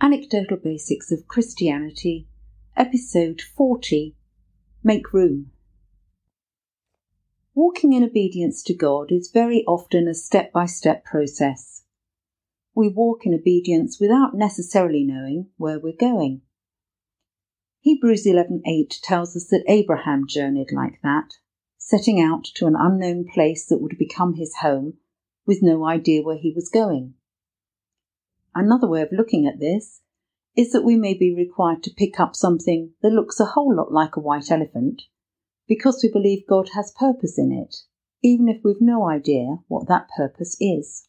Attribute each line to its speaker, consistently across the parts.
Speaker 1: Anecdotal Basics of Christianity, Episode 40 Make Room. Walking in obedience to God is very often a step by step process. We walk in obedience without necessarily knowing where we're going. Hebrews 11:8 tells us that Abraham journeyed like that, setting out to an unknown place that would become his home with no idea where he was going. Another way of looking at this is that we may be required to pick up something that looks a whole lot like a white elephant because we believe God has purpose in it, even if we've no idea what that purpose is.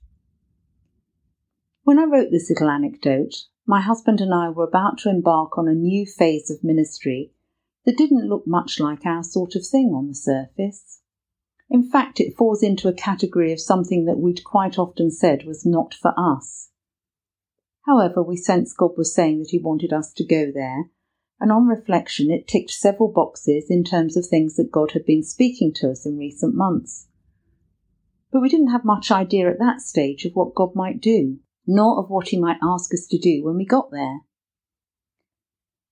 Speaker 1: When I wrote this little anecdote, my husband and I were about to embark on a new phase of ministry that didn't look much like our sort of thing on the surface. In fact, it falls into a category of something that we'd quite often said was not for us. However, we sensed God was saying that He wanted us to go there, and on reflection, it ticked several boxes in terms of things that God had been speaking to us in recent months. But we didn't have much idea at that stage of what God might do, nor of what He might ask us to do when we got there.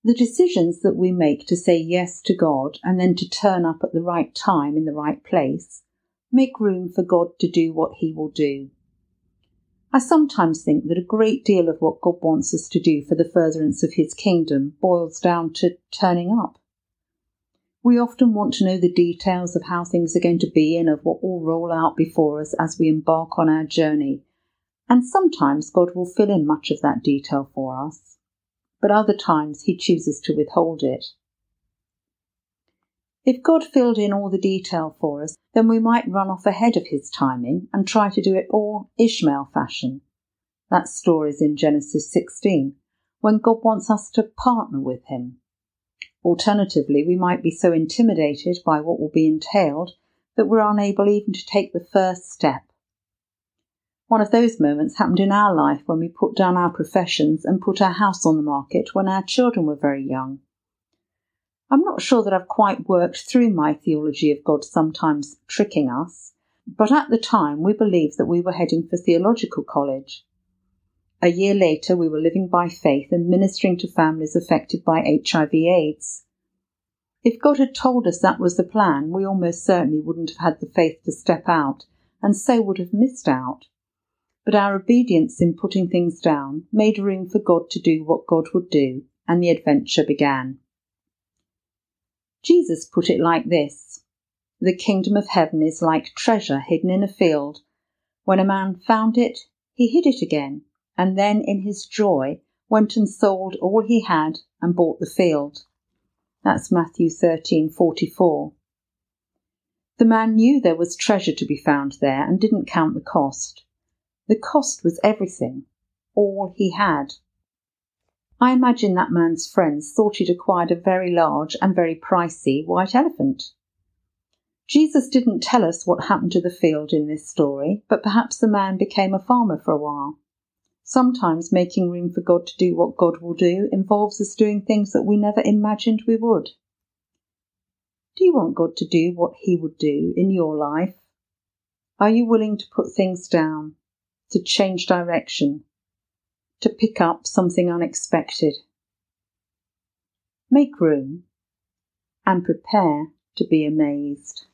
Speaker 1: The decisions that we make to say yes to God and then to turn up at the right time in the right place make room for God to do what He will do. I sometimes think that a great deal of what God wants us to do for the furtherance of His kingdom boils down to turning up. We often want to know the details of how things are going to be and of what will roll out before us as we embark on our journey, and sometimes God will fill in much of that detail for us, but other times He chooses to withhold it. If God filled in all the detail for us, then we might run off ahead of his timing and try to do it all Ishmael fashion. That story is in Genesis 16, when God wants us to partner with him. Alternatively, we might be so intimidated by what will be entailed that we're unable even to take the first step. One of those moments happened in our life when we put down our professions and put our house on the market when our children were very young. I'm not sure that I've quite worked through my theology of God sometimes tricking us, but at the time we believed that we were heading for theological college. A year later, we were living by faith and ministering to families affected by HIV/AIDS. If God had told us that was the plan, we almost certainly wouldn't have had the faith to step out, and so would have missed out. But our obedience in putting things down made room for God to do what God would do, and the adventure began. Jesus put it like this The kingdom of heaven is like treasure hidden in a field. When a man found it, he hid it again, and then in his joy went and sold all he had and bought the field. That's Matthew 13:44. The man knew there was treasure to be found there and didn't count the cost. The cost was everything, all he had. I imagine that man's friends thought he'd acquired a very large and very pricey white elephant. Jesus didn't tell us what happened to the field in this story, but perhaps the man became a farmer for a while. Sometimes making room for God to do what God will do involves us doing things that we never imagined we would. Do you want God to do what He would do in your life? Are you willing to put things down, to change direction, to pick up something unexpected. Make room and prepare to be amazed.